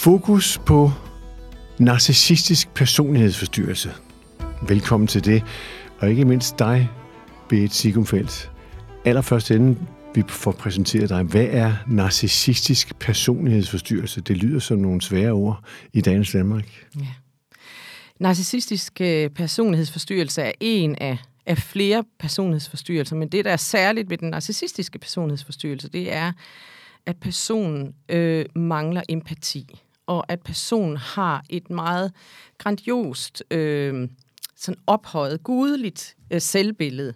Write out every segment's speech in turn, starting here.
Fokus på narcissistisk personlighedsforstyrrelse. Velkommen til det. Og ikke mindst dig, Berit Sigumfeldt. Allerførst inden vi får præsenteret dig, hvad er narcissistisk personlighedsforstyrrelse? Det lyder som nogle svære ord i dagens Danmark. Ja. Narcissistisk øh, personlighedsforstyrrelse er en af, af flere personlighedsforstyrrelser, men det, der er særligt ved den narcissistiske personlighedsforstyrrelse, det er, at personen øh, mangler empati, og at personen har et meget grandiost, øh, sådan ophøjet, gudeligt øh, selvbillede.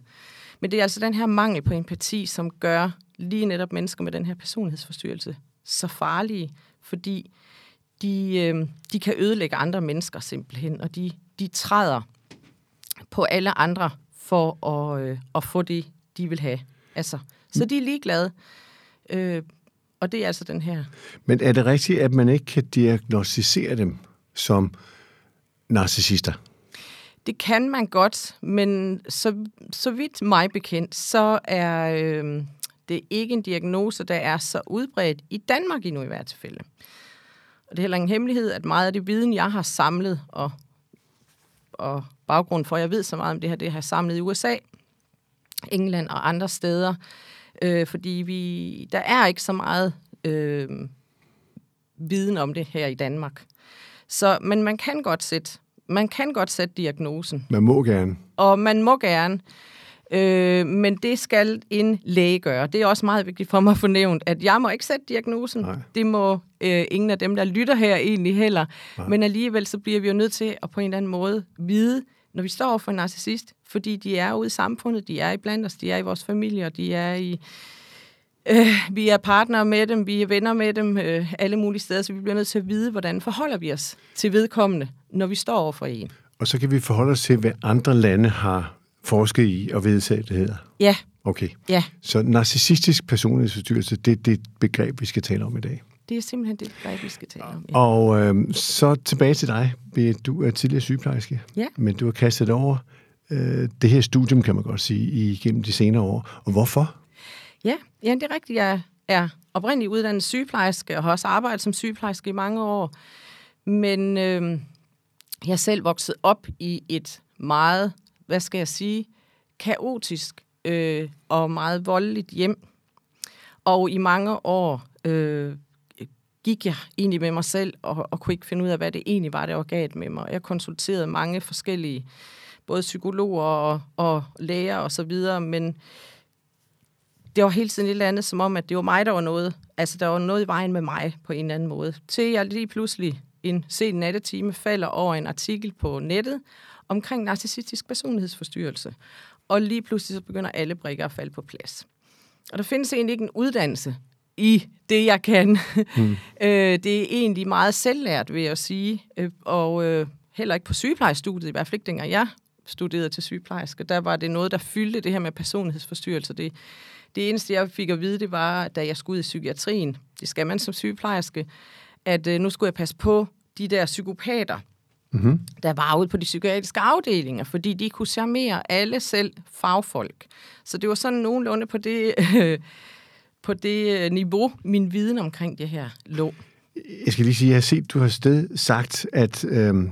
Men det er altså den her mangel på empati, som gør lige netop mennesker med den her personlighedsforstyrrelse så farlige, fordi de, øh, de kan ødelægge andre mennesker simpelthen, og de, de træder på alle andre for at, øh, at få det, de vil have. Altså, så de er ligeglade. Øh, og det er altså den her. Men er det rigtigt, at man ikke kan diagnostisere dem som narcissister? Det kan man godt, men så, så vidt mig bekendt, så er øh, det ikke en diagnose, der er så udbredt i Danmark endnu i hvert tilfælde. Og det er heller ingen hemmelighed, at meget af det viden, jeg har samlet, og, og baggrund for, at jeg ved så meget om det her, det har jeg samlet i USA, England og andre steder, øh, fordi vi, der er ikke så meget øh, viden om det her i Danmark. Så, men man kan godt sætte, man kan godt sætte diagnosen. Man må gerne. Og man må gerne. Øh, men det skal en læge gøre. Det er også meget vigtigt for mig at få nævnt, at jeg må ikke sætte diagnosen. Nej. Det må øh, ingen af dem, der lytter her egentlig heller. Nej. Men alligevel så bliver vi jo nødt til at på en eller anden måde vide, når vi står for en narcissist, fordi de er ude i samfundet, de er i blandt os, de er i vores familier, de er i... Øh, vi er partnere med dem, vi er venner med dem, øh, alle mulige steder, så vi bliver nødt til at vide, hvordan forholder vi os til vedkommende, når vi står over for en. Og så kan vi forholde os til, hvad andre lande har forsket i og vedtaget, det hedder? Ja. Okay. Ja. Så narcissistisk personlighedsforstyrrelse, det er det begreb, vi skal tale om i dag. Det er simpelthen det begreb, vi skal tale om. Ja. Og øh, så tilbage til dig. Du er tidligere sygeplejerske, ja. men du har kastet over øh, det her studium, kan man godt sige, igennem de senere år. Og hvorfor? Ja, ja det er rigtigt. Jeg er oprindeligt uddannet sygeplejerske og har også arbejdet som sygeplejerske i mange år. Men øh, jeg er selv vokset op i et meget hvad skal jeg sige, kaotisk øh, og meget voldeligt hjem. Og i mange år øh, gik jeg egentlig med mig selv og, og kunne ikke finde ud af, hvad det egentlig var, der var galt med mig. Jeg konsulterede mange forskellige, både psykologer og, og læger og så videre, men det var hele tiden et eller andet, som om, at det var mig, der var noget. Altså, der var noget i vejen med mig på en eller anden måde. Til jeg lige pludselig en sen nattetime falder over en artikel på nettet, omkring narcissistisk personlighedsforstyrrelse. Og lige pludselig så begynder alle brikker at falde på plads. Og der findes egentlig ikke en uddannelse i det, jeg kan. Mm. øh, det er egentlig meget selvlært, vil jeg sige. Øh, og øh, heller ikke på sygeplejestudiet, i hvert fald ikke dengang jeg studerede til sygeplejerske. Der var det noget, der fyldte det her med personlighedsforstyrrelse. Det, det eneste, jeg fik at vide, det var, da jeg skulle ud i psykiatrien, det skal man som sygeplejerske, at øh, nu skulle jeg passe på de der psykopater, mm-hmm. der var ude på de psykiatriske afdelinger, fordi de kunne charmere alle selv fagfolk. Så det var sådan nogenlunde på det, øh, på det øh, niveau, min viden omkring det her lå. Jeg skal lige sige, at jeg har set, du har sted sagt, at øhm,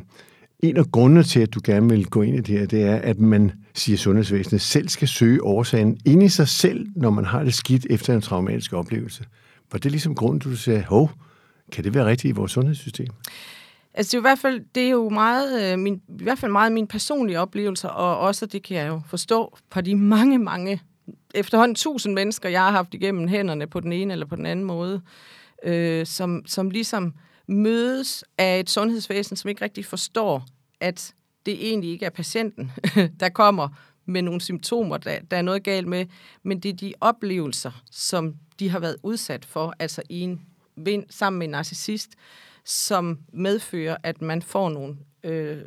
en af grundene til, at du gerne vil gå ind i det her, det er, at man, siger sundhedsvæsenet, selv skal søge årsagen ind i sig selv, når man har det skidt efter en traumatisk oplevelse. Var det ligesom grunden, du sagde, hov, kan det være rigtigt i vores sundhedssystem? Altså det er, i hvert fald, det er jo meget, øh, min, i hvert fald meget min personlige oplevelse, og også det kan jeg jo forstå på de mange, mange, efterhånden tusind mennesker, jeg har haft igennem hænderne på den ene eller på den anden måde, øh, som, som ligesom mødes af et sundhedsvæsen, som ikke rigtig forstår, at det egentlig ikke er patienten, der kommer med nogle symptomer, der, der er noget galt med, men det er de oplevelser, som de har været udsat for, altså i en vind, sammen med en narcissist, som medfører, at man får nogle øh,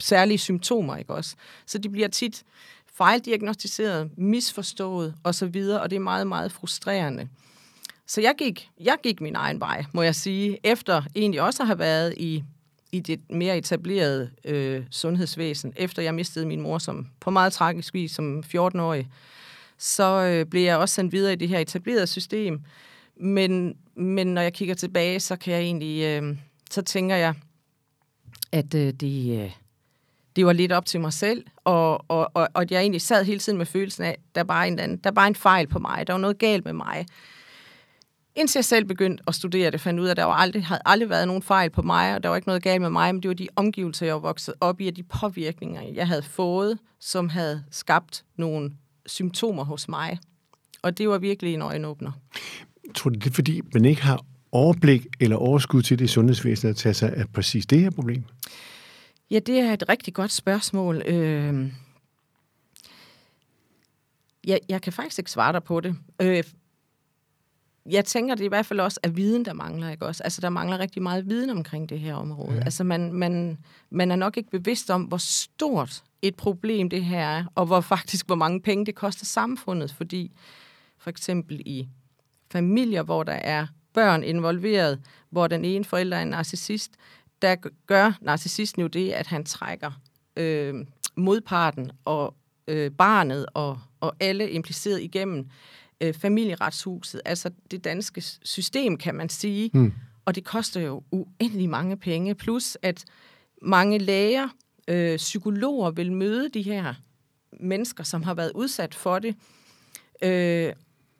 særlige symptomer, ikke også? Så de bliver tit fejldiagnostiseret, misforstået osv., og det er meget, meget frustrerende. Så jeg gik, jeg gik min egen vej, må jeg sige, efter egentlig også at have været i, i det mere etablerede øh, sundhedsvæsen, efter jeg mistede min mor som, på meget tragisk vis som 14-årig, så øh, blev jeg også sendt videre i det her etablerede system, men, men når jeg kigger tilbage, så kan jeg egentlig, øh, så tænker jeg, at øh, det, øh, det var lidt op til mig selv, og, og, og, og jeg egentlig sad hele tiden med følelsen af, der var bare en, anden, der var bare en fejl på mig, der var noget galt med mig. Indtil jeg selv begyndte at studere det, fandt ud af, at der var aldrig, havde aldrig været nogen fejl på mig, og der var ikke noget galt med mig, men det var de omgivelser, jeg var vokset op i, og de påvirkninger, jeg havde fået, som havde skabt nogle symptomer hos mig. Og det var virkelig en øjenåbner. Tror du, det er fordi, man ikke har overblik eller overskud til det i sundhedsvæsenet at tage sig af præcis det her problem? Ja, det er et rigtig godt spørgsmål. Øh, jeg, jeg kan faktisk ikke svare dig på det. Øh, jeg tænker, det er i hvert fald også at viden, der mangler, ikke også? Altså, der mangler rigtig meget viden omkring det her område. Ja. Altså, man, man, man er nok ikke bevidst om, hvor stort et problem det her er, og hvor faktisk, hvor mange penge det koster samfundet, fordi for eksempel i familier, hvor der er børn involveret, hvor den ene forælder er en narcissist, der gør narcissisten jo det, at han trækker øh, modparten og øh, barnet og, og alle impliceret igennem øh, familieretshuset, altså det danske system, kan man sige. Mm. Og det koster jo uendelig mange penge, plus at mange læger, øh, psykologer vil møde de her mennesker, som har været udsat for det, øh,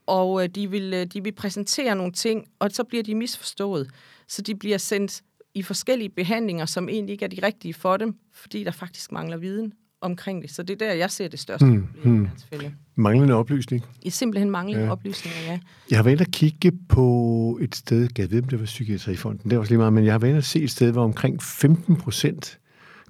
og øh, de vil, øh, de vil præsentere nogle ting, og så bliver de misforstået. Så de bliver sendt i forskellige behandlinger, som egentlig ikke er de rigtige for dem, fordi der faktisk mangler viden omkring det. Så det er der, jeg ser det største hmm, problem. Hmm. Manglende oplysning? I simpelthen manglende ja. oplysninger, ja. Jeg har været at kigge på et sted, jeg ved, om det var Psykiatrifonden, det var også lige meget, men jeg har været at se et sted, hvor omkring 15 procent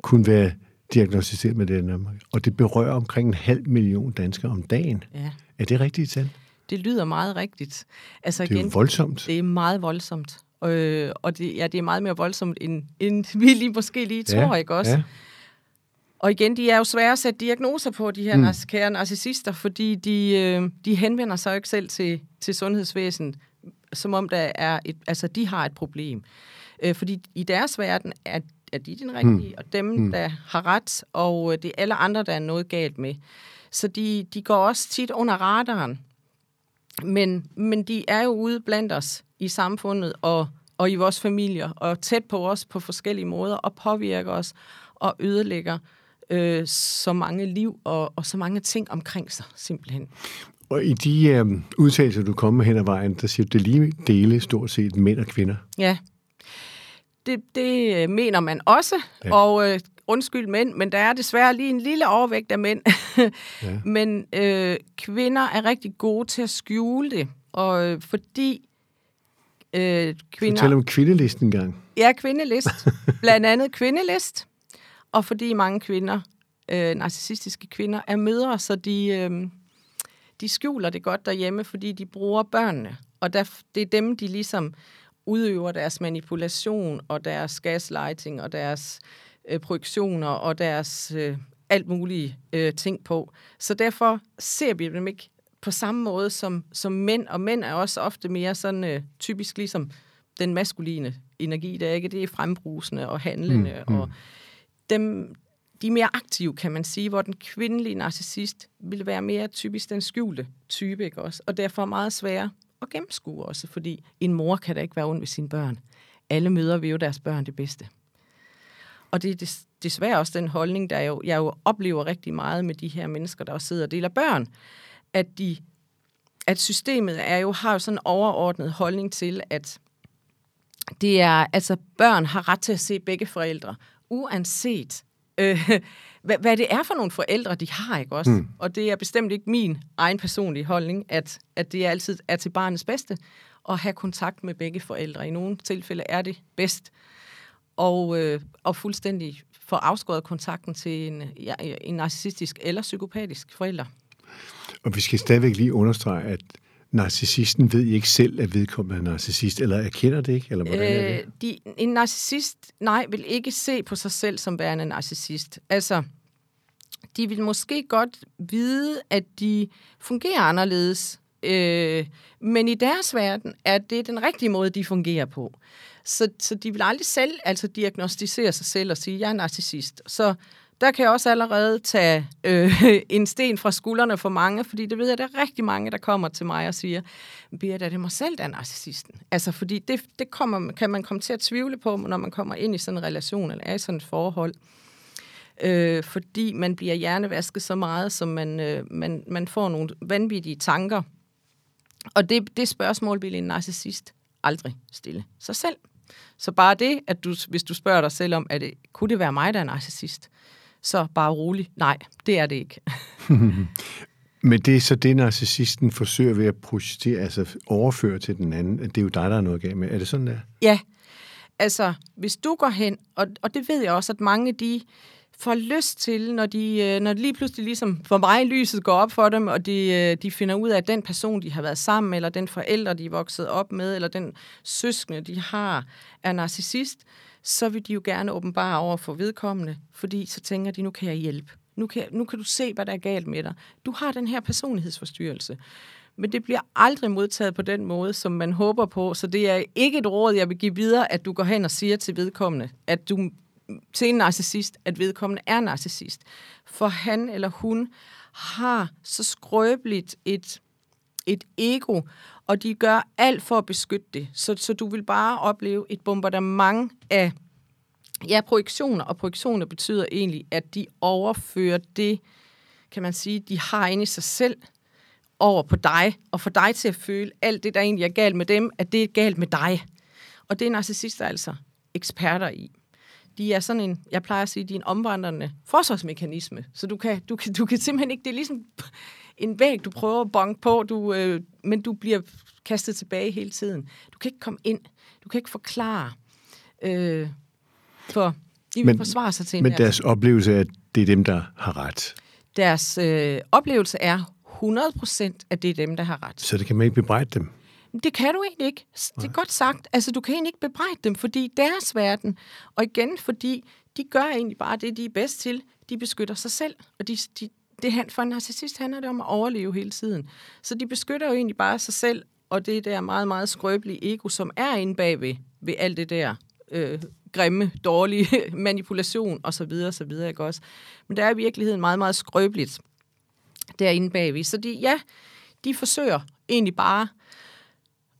kunne være diagnostiseret med det og det berører omkring en halv million danskere om dagen. Ja. Er det rigtigt tal? Det lyder meget rigtigt. Altså, det er igen, voldsomt. Det er meget voldsomt. Øh, og det, ja, det er meget mere voldsomt, end, end vi lige, måske lige tror, ja, ikke også? Ja. Og igen, de er jo svære at sætte diagnoser på, de her mm. kære narcissister, fordi de, øh, de henvender sig jo ikke selv til, til sundhedsvæsenet, som om der er et, altså, de har et problem. Øh, fordi i deres verden er, er de den rigtige, mm. og dem, mm. der har ret, og det er alle andre, der er noget galt med. Så de, de går også tit under radaren. Men, men de er jo ude blandt os i samfundet og, og i vores familier, og tæt på os på forskellige måder, og påvirker os og ødelægger øh, så mange liv og, og så mange ting omkring sig, simpelthen. Og i de øh, udtalelser, du kommer hen ad vejen, der siger du, det lige dele stort set mænd og kvinder. Ja, det, det øh, mener man også, ja. og øh, undskyld mænd, men der er desværre lige en lille overvægt af mænd. ja. Men øh, kvinder er rigtig gode til at skjule det, og øh, fordi øh, kvinder... Fortæl om kvindelisten engang. Ja, kvindelist. Blandt andet kvindelist, og fordi mange kvinder, øh, narcissistiske kvinder, er mødre, så de, øh, de skjuler det godt derhjemme, fordi de bruger børnene. Og der, det er dem, de ligesom udøver deres manipulation og deres gaslighting og deres øh, projektioner og deres øh, alt mulige øh, ting på. Så derfor ser vi dem ikke på samme måde som, som mænd, og mænd er også ofte mere sådan øh, typisk ligesom den maskuline energi, der ikke det er frembrusende og handlende, mm, mm. og dem, de er mere aktive, kan man sige, hvor den kvindelige narcissist vil være mere typisk den skjulte type, ikke også? Og derfor meget sværere at gennemskue også, fordi en mor kan da ikke være ond ved sine børn. Alle møder vil jo deres børn det bedste. Og det er desværre også den holdning, der jo, jeg jo oplever rigtig meget med de her mennesker, der også sidder og deler børn, at, de, at systemet er jo, har jo sådan en overordnet holdning til, at det er, altså børn har ret til at se begge forældre, uanset øh, hvad, hvad det er for nogle forældre, de har, ikke også? Mm. Og det er bestemt ikke min egen personlige holdning, at, at det altid er til barnets bedste at have kontakt med begge forældre. I nogle tilfælde er det bedst. Og, øh, og fuldstændig få afskåret kontakten til en, ja, en narcissistisk eller psykopatisk forælder. Og vi skal stadigvæk lige understrege, at narcissisten ved ikke selv, at vedkommende er narcissist, eller erkender det ikke? Eller hvordan øh, er det? Øh, de, en narcissist, nej, vil ikke se på sig selv som værende narcissist. Altså, de vil måske godt vide, at de fungerer anderledes, øh, men i deres verden er det den rigtige måde, de fungerer på. Så, så de vil aldrig selv altså diagnostisere sig selv og sige, jeg er narcissist. Så der kan jeg også allerede tage øh, en sten fra skuldrene for mange, fordi det ved jeg, der er rigtig mange, der kommer til mig og siger, Birte, er det mig selv, der er narcissisten? Altså, fordi det, det kommer, kan man komme til at tvivle på, når man kommer ind i sådan en relation eller er i sådan et forhold. Øh, fordi man bliver hjernevasket så meget, som man, øh, man, man får nogle vanvittige tanker. Og det, det spørgsmål vil en narcissist aldrig stille sig selv. Så bare det, at du, hvis du spørger dig selv om, at det, kunne det være mig, der er narcissist, så bare rolig. Nej, det er det ikke. Men det er så det, narcissisten forsøger ved at projicere, altså overføre til den anden, at det er jo dig, der er noget galt med. Er det sådan, der? Ja. Altså, hvis du går hen, og, og det ved jeg også, at mange de får lyst til, når de, øh, når de lige pludselig ligesom for mig lyset går op for dem, og de, øh, de finder ud af, at den person, de har været sammen med, eller den forældre, de er vokset op med, eller den søskende, de har, er narcissist, så vil de jo gerne åbenbare over for vedkommende, fordi så tænker de, nu kan jeg hjælpe. Nu kan, nu kan du se, hvad der er galt med dig. Du har den her personlighedsforstyrrelse. Men det bliver aldrig modtaget på den måde, som man håber på. Så det er ikke et råd, jeg vil give videre, at du går hen og siger til vedkommende, at du til en narcissist, at vedkommende er narcissist. For han eller hun har så skrøbeligt et, et ego, og de gør alt for at beskytte det. Så, så du vil bare opleve et bombardement af ja, projektioner, og projektioner betyder egentlig, at de overfører det, kan man sige, de har inde i sig selv, over på dig, og får dig til at føle alt det, der egentlig er galt med dem, at det er galt med dig. Og det er narcissister altså eksperter i. De er sådan en, jeg plejer at sige, de er en omvandrende forsvarsmekanisme. Så du kan, du kan, du kan simpelthen ikke, det er ligesom en væg, du prøver at bonke på, du, øh, men du bliver kastet tilbage hele tiden. Du kan ikke komme ind. Du kan ikke forklare. Øh, for de vil men, forsvare sig til Men deres oplevelse er, at det er dem, der har ret. Deres øh, oplevelse er 100% at det er dem, der har ret. Så det kan man ikke bebrejde dem? Det kan du egentlig ikke. Det er godt sagt. Altså, du kan egentlig ikke bebrejde dem, fordi deres verden, og igen, fordi de gør egentlig bare det, de er bedst til. De beskytter sig selv, og de, de, det, for en narcissist handler det om at overleve hele tiden. Så de beskytter jo egentlig bare sig selv, og det der meget, meget skrøbelige ego, som er inde bagved ved alt det der øh, grimme, dårlige manipulation og så videre, så videre, ikke også? Men der er i virkeligheden meget, meget skrøbeligt derinde bagved. Så de, ja, de forsøger egentlig bare,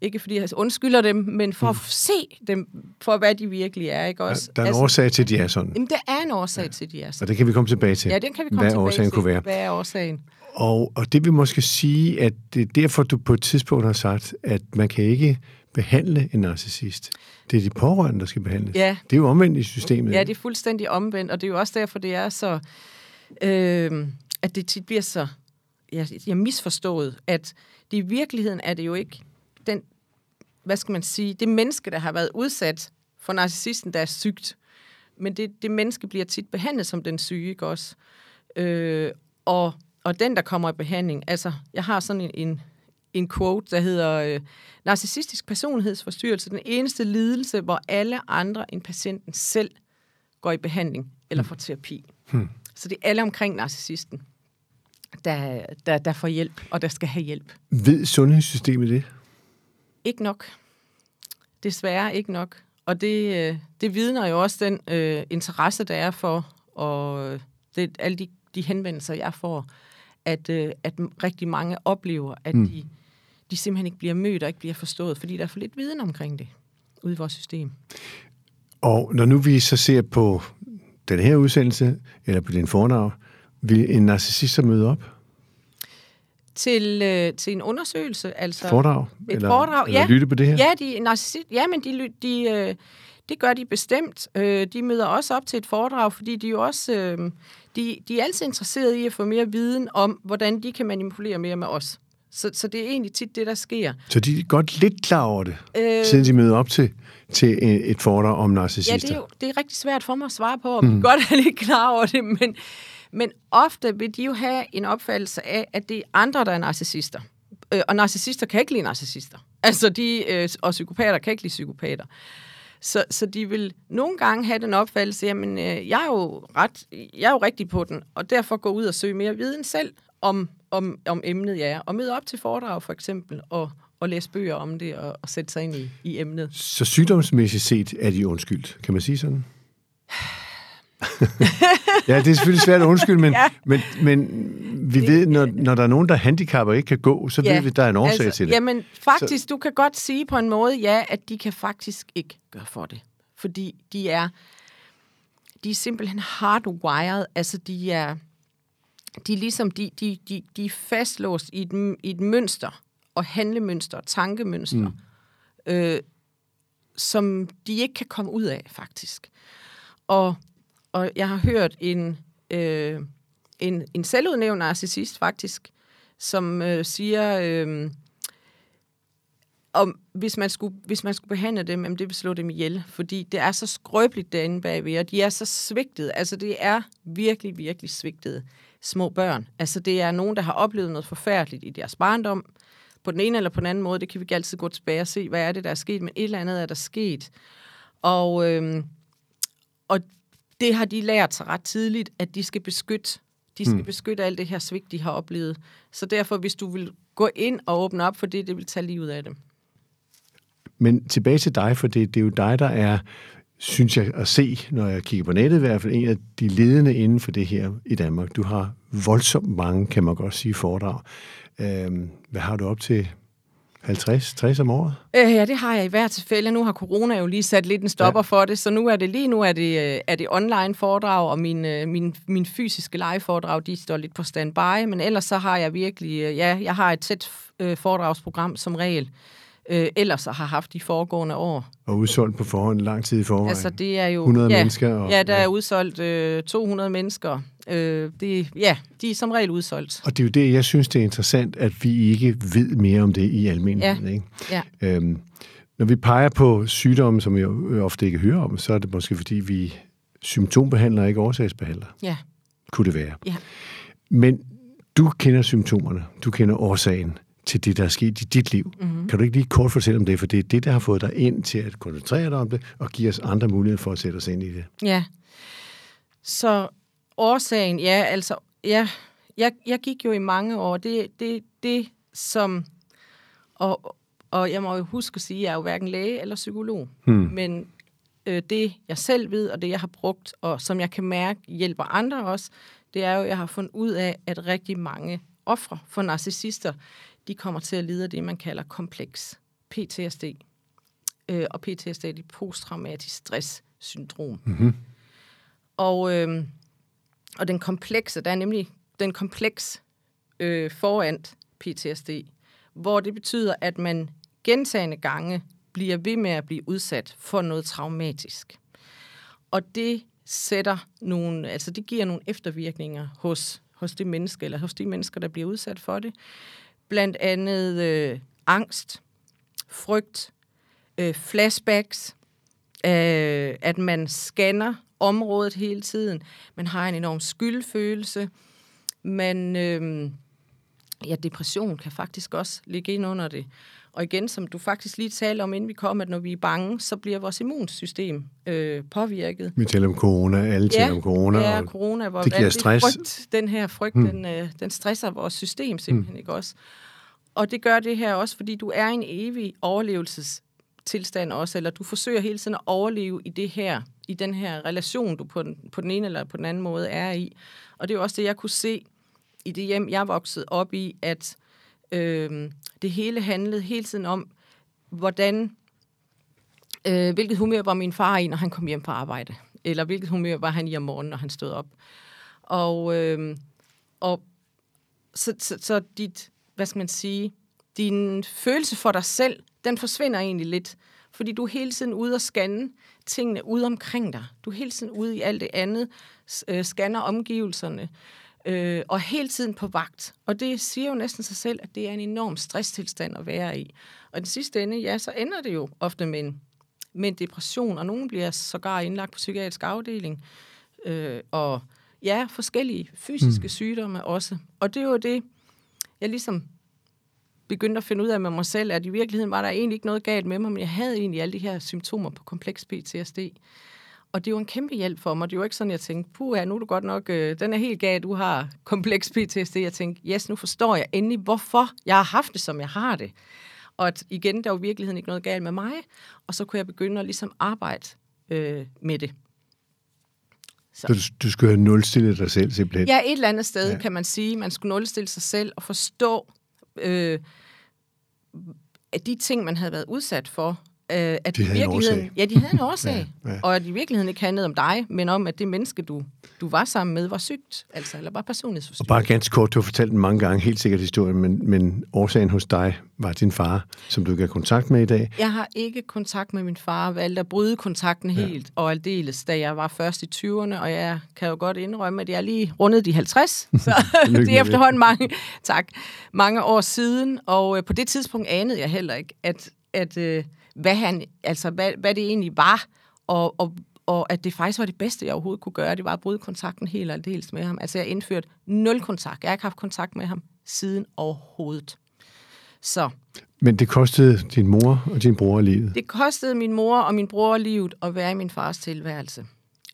ikke fordi jeg undskylder dem, men for mm. at se dem for, hvad de virkelig er. Ikke også? Ja, der er en altså, årsag til, at de er sådan. Jamen, der er en årsag ja. til, at de er sådan. Og det kan vi komme tilbage til. Ja, den kan vi komme hvad tilbage årsagen til. Kunne være. Hvad er årsagen? Og, og det vil måske sige, at det er derfor, du på et tidspunkt har sagt, at man kan ikke behandle en narcissist. Det er de pårørende, der skal behandles. Ja. Det er jo omvendt i systemet. Ja, det er fuldstændig omvendt, og det er jo også derfor, det er så... Øh, at det tit bliver så jeg, jeg misforstået, at det i virkeligheden er det jo ikke hvad skal man sige, det menneske, der har været udsat for narcissisten, der er sygt. Men det, det menneske bliver tit behandlet som den syge, ikke også? Øh, og, og den, der kommer i behandling, altså, jeg har sådan en, en, en quote, der hedder, øh, narcissistisk personlighedsforstyrrelse, den eneste lidelse, hvor alle andre end patienten selv går i behandling eller får terapi. Hmm. Så det er alle omkring narcissisten der, der, der får hjælp, og der skal have hjælp. Ved sundhedssystemet det? Ikke nok. Desværre ikke nok. Og det, øh, det vidner jo også den øh, interesse, der er for, og det, alle de, de henvendelser, jeg får, at, øh, at rigtig mange oplever, at mm. de, de simpelthen ikke bliver mødt og ikke bliver forstået, fordi der er for lidt viden omkring det ude i vores system. Og når nu vi så ser på den her udsendelse, eller på din fornavn, vil en narcissist så møde op? Til, øh, til en undersøgelse, altså... Foredrag? Et eller, foredrag, eller ja. lytte på det her? Ja, de, narcissist, ja men de, de, øh, det gør de bestemt. Øh, de møder også op til et foredrag, fordi de jo også... Øh, de, de er altid interesserede i at få mere viden om, hvordan de kan manipulere mere med os. Så, så det er egentlig tit det, der sker. Så de er godt lidt klar over det, øh, siden de møder op til, til et foredrag om narcissister? Ja, det er, jo, det er rigtig svært for mig at svare på, om mm. de godt er lidt klar over det, men, men ofte vil de jo have en opfattelse af, at det er andre, der er narcissister. Øh, og narcissister kan ikke lide narcissister. Altså, de, øh, og psykopater kan ikke lide psykopater. Så, så de vil nogle gange have den opfattelse, jamen, øh, jeg, er jo ret, jeg er jo rigtig på den, og derfor gå ud og søge mere viden selv om, om, om emnet, ja. Og møde op til foredrag, for eksempel, og, og læse bøger om det, og, og sætte sig ind i, i emnet. Så sygdomsmæssigt set er de undskyldt, kan man sige sådan? Ja, det er selvfølgelig svært at undskylde, men, ja. men, men vi ved, når, når der er nogen, der handicapper ikke kan gå, så ja, ved vi, at der er en årsag altså, til det. Jamen, faktisk, så... du kan godt sige på en måde, ja, at de kan faktisk ikke gøre for det. Fordi de er, de er simpelthen hardwired, altså de er, de er ligesom, de, de, de, de er fastlåst i et, i et mønster, og handlemønster, tankemønster, mm. øh, som de ikke kan komme ud af, faktisk. Og, og jeg har hørt en, øh, en, en selvudnævnt narcissist, faktisk, som øh, siger, øh, om hvis man, skulle, hvis man skulle behandle dem, jamen det vil slå dem ihjel, fordi det er så skrøbeligt derinde bagved, og de er så svigtede. Altså det er virkelig, virkelig svigtede små børn. Altså det er nogen, der har oplevet noget forfærdeligt i deres barndom, på den ene eller på den anden måde. Det kan vi ikke altid gå tilbage og se, hvad er det, der er sket, men et eller andet er der sket. Og, øhm, og det har de lært sig ret tidligt, at de skal beskytte de skal hmm. beskytte alt det her svigt, de har oplevet. Så derfor, hvis du vil gå ind og åbne op for det, det vil tage livet af dem. Men tilbage til dig, for det, det er jo dig, der er, synes jeg, at se, når jeg kigger på nettet i hvert fald, en af de ledende inden for det her i Danmark. Du har voldsomt mange, kan man godt sige, foredrag. Øhm, hvad har du op til? 50, 60 om året? Øh, ja, det har jeg i hvert tilfælde. Nu har corona jo lige sat lidt en stopper ja. for det, så nu er det lige nu er det, øh, er det online foredrag, og min, øh, min, min fysiske live foredrag, de står lidt på standby, men ellers så har jeg virkelig, øh, ja, jeg har et tæt foredragsprogram som regel, øh, ellers har haft de foregående år. Og udsolgt på forhånd lang tid i forvejen. Altså det er jo... 100 ja, mennesker. Og, ja, der ja. er udsolgt øh, 200 mennesker. Øh, det, ja, de er som regel udsolgt. Og det er jo det, jeg synes, det er interessant, at vi ikke ved mere om det i almindeligheden. Ja. Ikke? Ja. Øhm, når vi peger på sygdomme, som vi ofte ikke hører om, så er det måske, fordi vi symptombehandler, ikke årsagsbehandler. Ja. Kunne det være. Ja. Men du kender symptomerne, du kender årsagen til det, der er sket i dit liv. Mm-hmm. Kan du ikke lige kort fortælle om det? For det er det, der har fået dig ind til at koncentrere dig om det, og give os andre muligheder for at sætte os ind i det. Ja. Så årsagen, ja, altså, ja, jeg, jeg gik jo i mange år. Det, det, det som, og, og jeg må jo huske at sige, at jeg er jo hverken læge eller psykolog, hmm. men øh, det, jeg selv ved, og det, jeg har brugt, og som jeg kan mærke hjælper andre også, det er jo, at jeg har fundet ud af, at rigtig mange ofre for narcissister, de kommer til at lide af det, man kalder kompleks PTSD. Øh, og PTSD er posttraumatisk stress-syndrom. Mm-hmm. Og, øh, og den komplekse, der er nemlig den kompleks øh, foran PTSD, hvor det betyder, at man gentagende gange bliver ved med at blive udsat for noget traumatisk. Og det sætter nogle, altså det giver nogle eftervirkninger hos, hos det menneske, eller hos de mennesker, der bliver udsat for det. Blandt andet øh, angst, frygt, øh, flashbacks, øh, at man scanner området hele tiden, man har en enorm skyldfølelse, man, øh, ja, depression kan faktisk også ligge ind under det. Og igen, som du faktisk lige talte om, inden vi kom, at når vi er bange, så bliver vores immunsystem øh, påvirket. Vi taler om corona, alle taler ja, om corona. Ja, corona, hvor det giver stress. Frygt, den her frygt, hmm. den, øh, den stresser vores system simpelthen, hmm. ikke også? Og det gør det her også, fordi du er i en evig overlevelsestilstand også, eller du forsøger hele tiden at overleve i det her, i den her relation, du på den, på den ene eller på den anden måde er i. Og det er jo også det, jeg kunne se i det hjem, jeg voksede op i, at øh, det hele handlede hele tiden om, hvordan, øh, hvilket humør var min far i, når han kom hjem fra arbejde, eller hvilket humør var han i om morgenen, når han stod op. Og, øh, og så, så, så dit, hvad skal man sige, din følelse for dig selv, den forsvinder egentlig lidt. Fordi du er hele tiden ude og scanne tingene ude omkring dig. Du er hele tiden ude i alt det andet, øh, scanner omgivelserne, øh, og hele tiden på vagt. Og det siger jo næsten sig selv, at det er en enorm stresstilstand at være i. Og den sidste ende, ja, så ender det jo ofte med en, med en depression, og nogen bliver sågar indlagt på psykiatrisk afdeling, øh, og ja, forskellige fysiske mm. sygdomme også. Og det er jo det, jeg ligesom begyndte at finde ud af med mig selv, at i virkeligheden var der egentlig ikke noget galt med mig, men jeg havde egentlig alle de her symptomer på kompleks PTSD. Og det var en kæmpe hjælp for mig. Det var ikke sådan, jeg tænkte, puh, nu er du godt nok, øh, den er helt gal, du har kompleks PTSD. Jeg tænkte, yes, nu forstår jeg endelig, hvorfor jeg har haft det, som jeg har det. Og at igen, der var i virkeligheden ikke noget galt med mig, og så kunne jeg begynde at ligesom arbejde øh, med det. Så du, du skulle have nulstillet dig selv simpelthen? Ja, et eller andet sted ja. kan man sige. Man skulle nulstille sig selv og forstå, øh, at de ting, man havde været udsat for, øh, at de havde virkeligheden, ja, de havde en årsag, Ja, ja. og at i virkeligheden ikke handlede om dig, men om, at det menneske, du, du var sammen med, var sygt, altså, eller bare Og personlighedsforstyrret. bare ganske kort, du har fortalt den mange gange, helt sikkert historien, men, men årsagen hos dig var din far, som du ikke har kontakt med i dag. Jeg har ikke kontakt med min far, valgte at bryde kontakten helt og aldeles, da jeg var først i 20'erne, og jeg kan jo godt indrømme, at jeg lige rundet de 50, så det er efterhånden mange, tak, mange år siden, og øh, på det tidspunkt anede jeg heller ikke, at, at øh, hvad, han, altså, hvad, hvad det egentlig var, og, og, og at det faktisk var det bedste, jeg overhovedet kunne gøre, det var at bryde kontakten helt og aldeles med ham. Altså jeg indførte nul kontakt. Jeg har ikke haft kontakt med ham siden overhovedet. Så Men det kostede din mor og din bror livet. det kostede min mor og min bror livet at være i min fars tilværelse.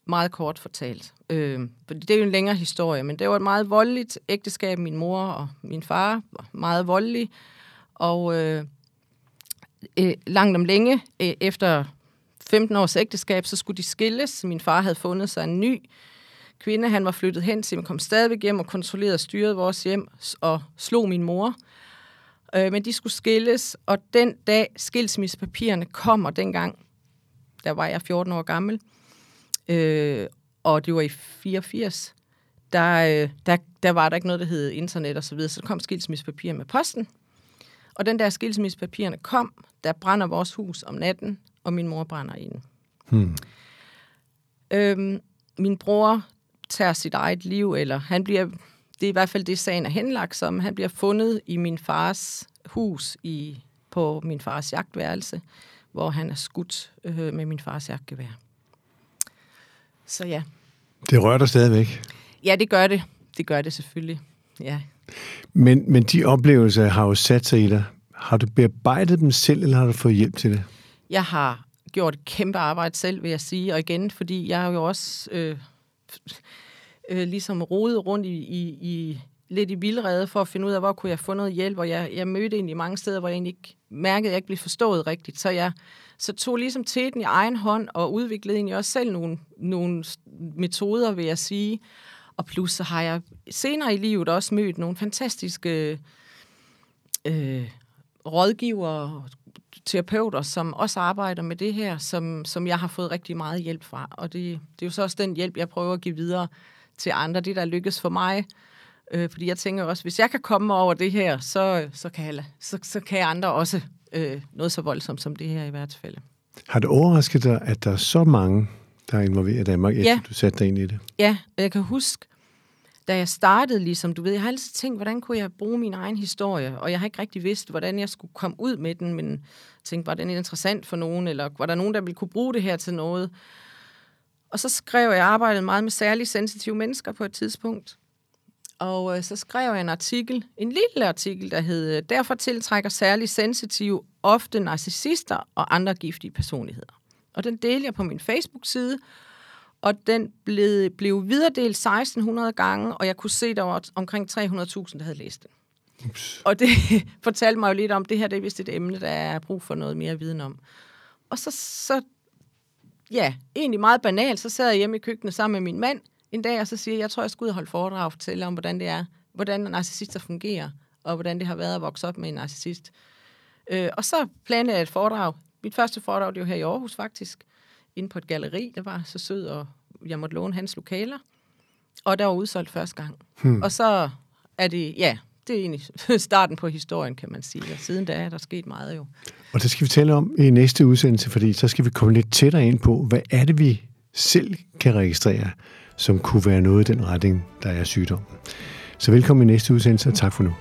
Meget kort fortalt. Øh, det er jo en længere historie, men det var et meget voldeligt ægteskab. Min mor og min far var meget voldelige. Og øh, øh, langt om længe, øh, efter 15 års ægteskab, så skulle de skilles. Min far havde fundet sig en ny kvinde. Han var flyttet hen til, men kom stadigvæk hjem og kontrollerede og styrede vores hjem og slog min mor. Øh, men de skulle skilles, og den dag skilsmissepapirerne kom, og dengang, der var jeg 14 år gammel, øh, og det var i 84, der, øh, der, der var der ikke noget, der hed internet og så videre, så der kom skilsmissepapirer med posten. Og den der skilsmissepapirerne kom, der brænder vores hus om natten, og min mor brænder inde. Hmm. Øhm, min bror tager sit eget liv, eller han bliver, det er i hvert fald det, sagen er henlagt som, han bliver fundet i min fars hus i, på min fars jagtværelse, hvor han er skudt øh, med min fars jagtgevær. Så ja. Det rører dig stadigvæk. Ja, det gør det. Det gør det selvfølgelig. Ja. Men, men de oplevelser har jo sat sig i dig. Har du bearbejdet dem selv, eller har du fået hjælp til det? Jeg har gjort et kæmpe arbejde selv, vil jeg sige. Og igen, fordi jeg har jo også øh, øh, ligesom rodet rundt i, i, i lidt i vildrede for at finde ud af, hvor kunne jeg få noget hjælp. Og jeg, jeg mødte egentlig mange steder, hvor jeg egentlig ikke mærkede, at jeg ikke blev forstået rigtigt. Så jeg så tog ligesom teten i egen hånd og udviklede egentlig også selv nogle, nogle metoder, vil jeg sige. Og plus så har jeg senere i livet også mødt nogle fantastiske øh, rådgivere, og terapeuter, som også arbejder med det her, som, som jeg har fået rigtig meget hjælp fra. Og det, det er jo så også den hjælp, jeg prøver at give videre til andre. Det, der lykkes for mig. Øh, fordi jeg tænker også, hvis jeg kan komme over det her, så, så, kan, jeg, så, så kan andre også øh, noget så voldsomt som det her i hvert fald. Har det overrasket dig, at der er så mange, der er involveret i Danmark, efter Ja. du satte dig ind i det? Ja, og jeg kan huske, da jeg startede, ligesom du ved, jeg har altid tænkt, hvordan kunne jeg bruge min egen historie, og jeg har ikke rigtig vidst, hvordan jeg skulle komme ud med den, men tænkte, var den interessant for nogen, eller var der nogen, der ville kunne bruge det her til noget? Og så skrev jeg, jeg arbejdede meget med særligt sensitive mennesker på et tidspunkt, og øh, så skrev jeg en artikel, en lille artikel, der hed, derfor tiltrækker særligt sensitive ofte narcissister og andre giftige personligheder. Og den delte jeg på min Facebook-side, og den blev, blev videredelt 1600 gange, og jeg kunne se, der var omkring 300.000, der havde læst den. Ups. Og det fortalte mig jo lidt om, det her det er vist et emne, der er brug for noget mere viden om. Og så, så ja, egentlig meget banalt, så sad jeg hjemme i køkkenet sammen med min mand en dag, og så siger jeg, jeg tror, jeg skal ud og holde foredrag og fortælle om, hvordan det er, hvordan narcissister fungerer, og hvordan det har været at vokse op med en narcissist. Øh, og så planlagde jeg et foredrag. Mit første foredrag, det var her i Aarhus faktisk, inde på et galleri, der var så sød, og jeg måtte låne hans lokaler. Og der var udsolgt første gang. Hmm. Og så er det, ja, det er egentlig starten på historien, kan man sige. Og siden da er der sket meget jo. Og det skal vi tale om i næste udsendelse, fordi så skal vi komme lidt tættere ind på, hvad er det, vi selv kan registrere, som kunne være noget i den retning, der er sygdommen. Så velkommen i næste udsendelse, og tak for nu.